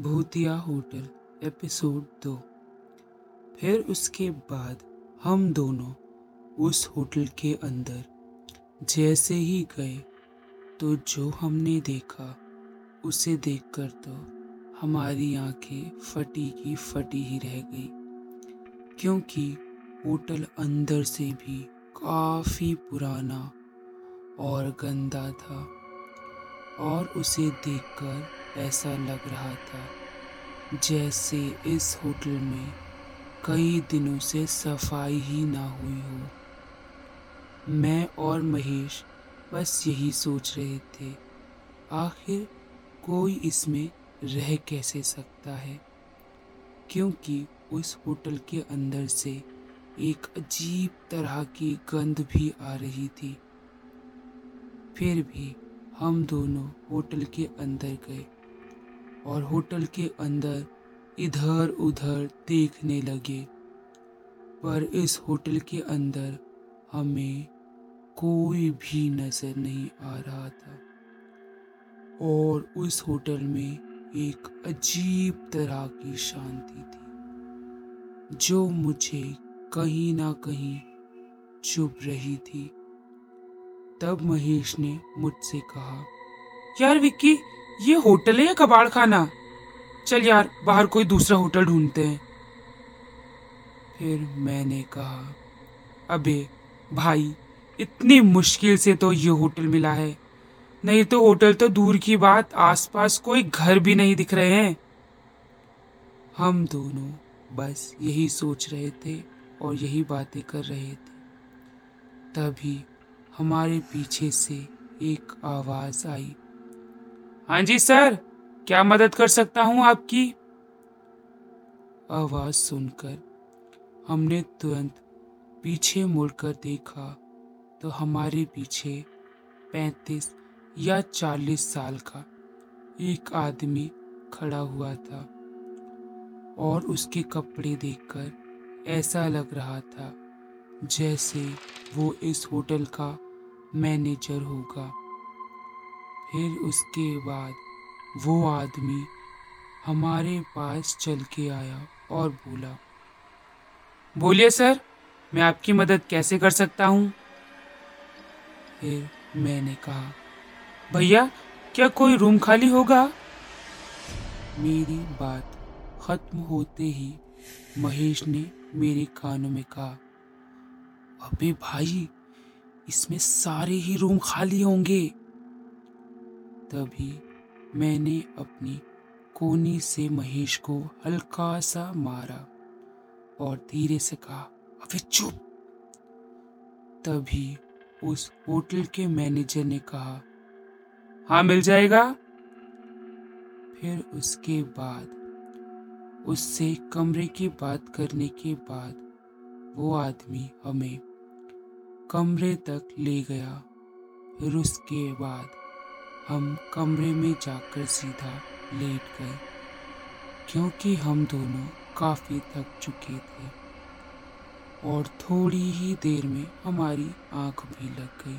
भूतिया hotel, episode दो। फिर उसके बाद हम दोनों उस होटल के अंदर जैसे ही गए तो जो हमने देखा, उसे देखकर तो हमारी आँखें फटी की फटी ही रह गई, क्योंकि होटल अंदर से भी काफ़ी पुराना और गंदा था और उसे देखकर ऐसा लग रहा था, जैसे इस होटल में कई दिनों से सफ़ाई ही ना हुई हो। मैं और महेश बस यही सोच रहे थे, आखिर कोई इसमें रह कैसे सकता है? क्योंकि उस होटल के अंदर से एक अजीब तरह की गंध भी आ रही थी। फिर भी हम दोनों होटल के अंदर गए। और होटल के अंदर इधर उधर देखने लगे। पर इस होटल के अंदर हमें कोई भी नज़र नहीं आ रहा था। और उस होटल में एक अजीब तरह की शांति थी, जो मुझे कहीं ना कहीं चुभ रही थी। तब महेश ने मुझसे कहा, यार विक्की ये होटल है या कबाड़ खाना चल यार, बाहर कोई दूसरा होटल ढूंढते हैं। फिर मैंने कहा, अबे भाई, इतनी मुश्किल से तो ये होटल मिला है। नहीं तो होटल तो दूर की बात, आसपास कोई घर भी नहीं दिख रहे हैं। हम दोनों बस यही सोच रहे थे और यही बातें कर रहे थे। तभी हमारे पीछे से एक आवाज़ आई। हाँ जी, सर। क्या मदद कर सकता हूँ आपकी? आवाज़ सुनकर हमने तुरंत पीछे मुड़कर देखा तो हमारे पीछे पैंतीस या चालीस साल का एक आदमी खड़ा हुआ था और उसके कपड़े देखकर ऐसा लग रहा था जैसे वो इस होटल का मैनेजर होगा। फिर उसके बाद वो आदमी हमारे पास चल के आया और बोला, बोलिए सर, मैं आपकी मदद कैसे कर सकता हूँ? फिर मैंने कहा, भैया, क्या कोई रूम खाली होगा? मेरी बात खत्म होते ही महेश ने मेरे कानों में कहा, अबे भाई, इसमें सारे ही रूम खाली होंगे। तभी मैंने अपनी कोनी से महेश को हल्का सा मारा और धीरे से कहा, अबे चुप। तभी उस होटल के मैनेजर ने कहा हाँ मिल जाएगा? फिर उसके बाद, उससे कमरे की बात करने के बाद वो आदमी हमें कमरे तक ले गया। फिर उसके बाद हम कमरे में जाकर सीधा लेट गए, क्योंकि हम दोनों काफ़ी थक चुके थे। और थोड़ी ही देर में हमारी आँख भी लग गई।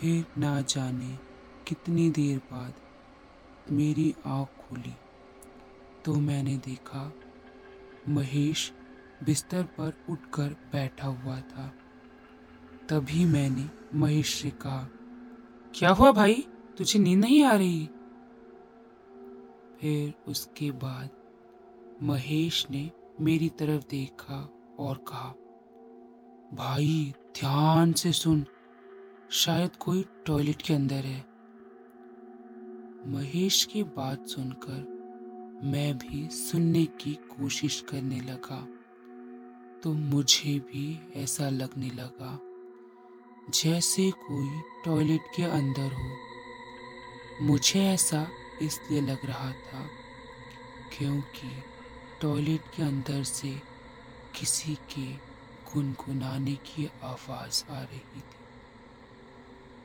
फिर ना जाने कितनी देर बाद मेरी आँख खुली तो मैंने देखा महेश बिस्तर पर उठकर बैठा हुआ था। तभी मैंने महेश से कहा क्या हुआ भाई? तुझे नींद नहीं आ रही? फिर उसके बाद महेश ने मेरी तरफ़ देखा और कहा, भाई, ध्यान से सुन। शायद कोई टॉयलेट के अंदर है। महेश की बात सुनकर मैं भी सुनने की कोशिश करने लगा तो मुझे भी ऐसा लगने लगा जैसे कोई टॉयलेट के अंदर हो। मुझे ऐसा इसलिए लग रहा था क्योंकि टॉयलेट के अंदर से किसी के गुनगुनाने की आवाज़ आ रही थी।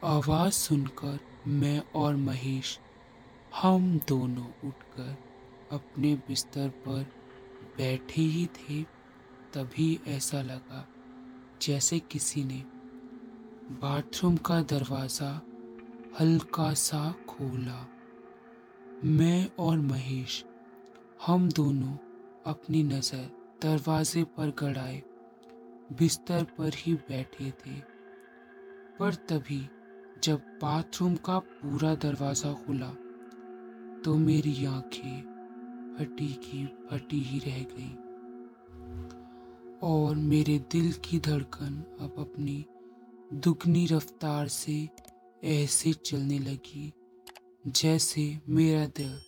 आवाज़ सुनकर मैं और महेश, हम दोनों उठकर अपने बिस्तर पर बैठे ही थे, तभी ऐसा लगा जैसे किसी ने बाथरूम का दरवाज़ा हल्का सा खोला। मैं और महेश, हम दोनों अपनी नज़र दरवाजे पर गड़ाए, बिस्तर पर ही बैठे थे। पर तभी जब बाथरूम का पूरा दरवाज़ा खुला तो मेरी आँखें फटी की फटी ही रह गई और मेरे दिल की धड़कन अब अपनी दुगनी रफ्तार से ऐसे चलने लगी, जैसे मेरा दिल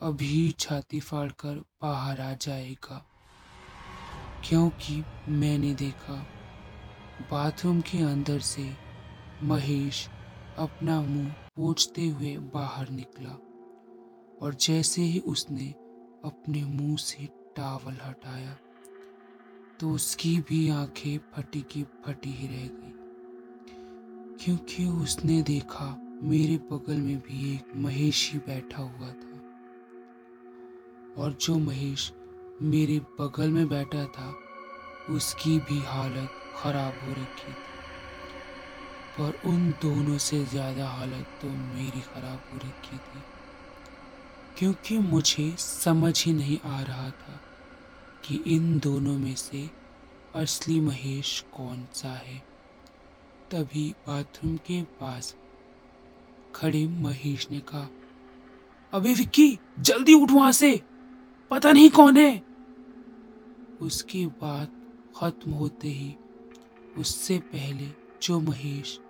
अभी छाती फाड़कर बाहर आ जाएगा। क्योंकि मैंने देखा, बाथरूम के अंदर से महेश अपना मुँह पोछते हुए बाहर निकला और जैसे ही उसने अपने मुँह से टावल हटाया तो उसकी भी आँखें फटी की फटी ही रह गई। क्योंकि उसने देखा मेरे बगल में भी एक महेश ही बैठा हुआ था। और जो महेश मेरे बगल में बैठा था, उसकी भी हालत खराब हो रखी थी। पर उन दोनों से ज़्यादा हालत तो मेरी खराब हो रखी थी। क्योंकि मुझे समझ ही नहीं आ रहा था कि इन दोनों में से असली महेश कौन सा है। तभी बाथरूम के पास खड़े महेश ने कहा, अबे विक्की, जल्दी उठ वहाँ से। पता नहीं कौन है। उसकी बात खत्म होते ही, उससे पहले जो महेश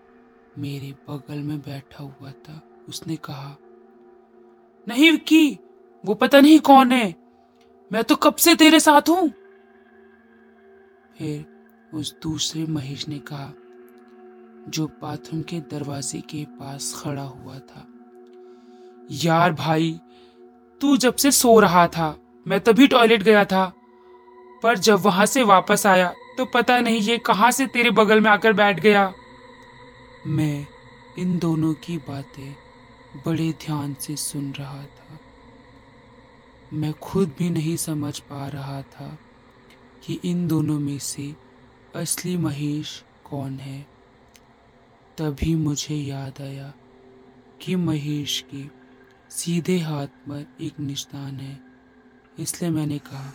मेरे बगल में बैठा हुआ था, उसने कहा, नहीं विक्की, वो पता नहीं कौन है। मैं तो कब से तेरे साथ हूँ? फिर उस दूसरे महेश ने कहा जो बाथरूम के दरवाजे के पास खड़ा हुआ था। यार भाई, तू जब से सो रहा था, मैं तभी टॉयलेट गया था। पर जब वहाँ से वापस आया तो पता नहीं ये कहाँ से तेरे बगल में आकर बैठ गया। मैं इन दोनों की बातें बड़े ध्यान से सुन रहा था। मैं खुद भी नहीं समझ पा रहा था कि इन दोनों में से असली महेश कौन है। तभी मुझे याद आया कि महेश के सीधे हाथ पर एक निशान है। इसलिए मैंने कहा,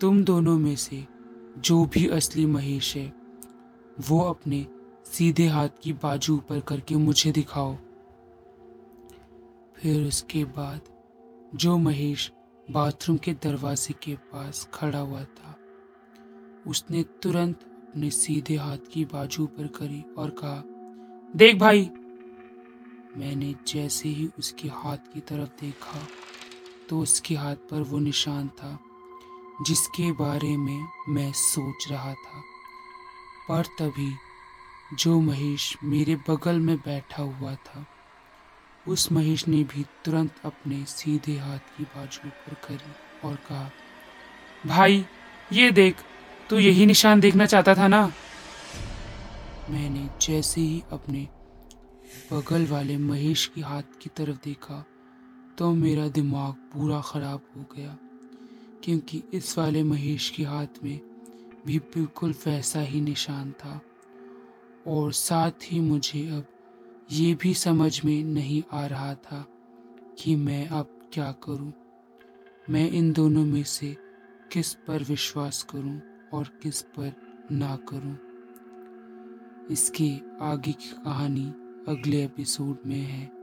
तुम दोनों में से जो भी असली महेश है, वो अपने सीधे हाथ की बाजू ऊपर करके मुझे दिखाओ। फिर उसके बाद जो महेश बाथरूम के दरवाजे के पास खड़ा हुआ था, उसने तुरंत अपने सीधे हाथ की बाजू पर करी और कहा, देख भाई, मैंने जैसे ही उसके हाथ की तरफ़ देखा तो उसके हाथ पर वो निशान था, जिसके बारे में मैं सोच रहा था। पर तभी जो महेश मेरे बगल में बैठा हुआ था, उस महेश ने भी तुरंत अपने सीधे हाथ की बाजू पर करी और कहा, भाई, ये देख तू यही निशान देखना चाहता था ना? मैंने जैसे ही अपने बगल वाले महेश के हाथ की तरफ़ देखा तो मेरा दिमाग पूरा ख़राब हो गया, क्योंकि इस वाले महेश के हाथ में भी बिल्कुल वैसा ही निशान था। और साथ ही मुझे अब ये भी समझ में नहीं आ रहा था कि मैं अब क्या करूँ। मैं इन दोनों में से किस पर विश्वास करूँ? और किस पर ना करूँ। इसके आगे की कहानी अगले एपिसोड में है